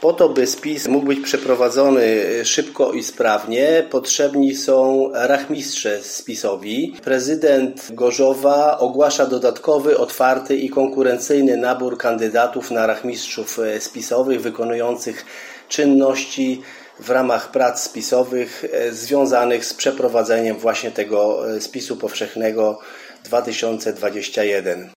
Po to, by spis mógł być przeprowadzony e, szybko i sprawnie, potrzebni są rachmistrze spisowi. Prezydent Gorzowa ogłasza dodatkowy, otwarty i konkurencyjny nabór kandydatów na rachmistrzów e, spisowych wykonujących czynności w ramach prac spisowych e, związanych z przeprowadzeniem właśnie tego spisu powszechnego 2021.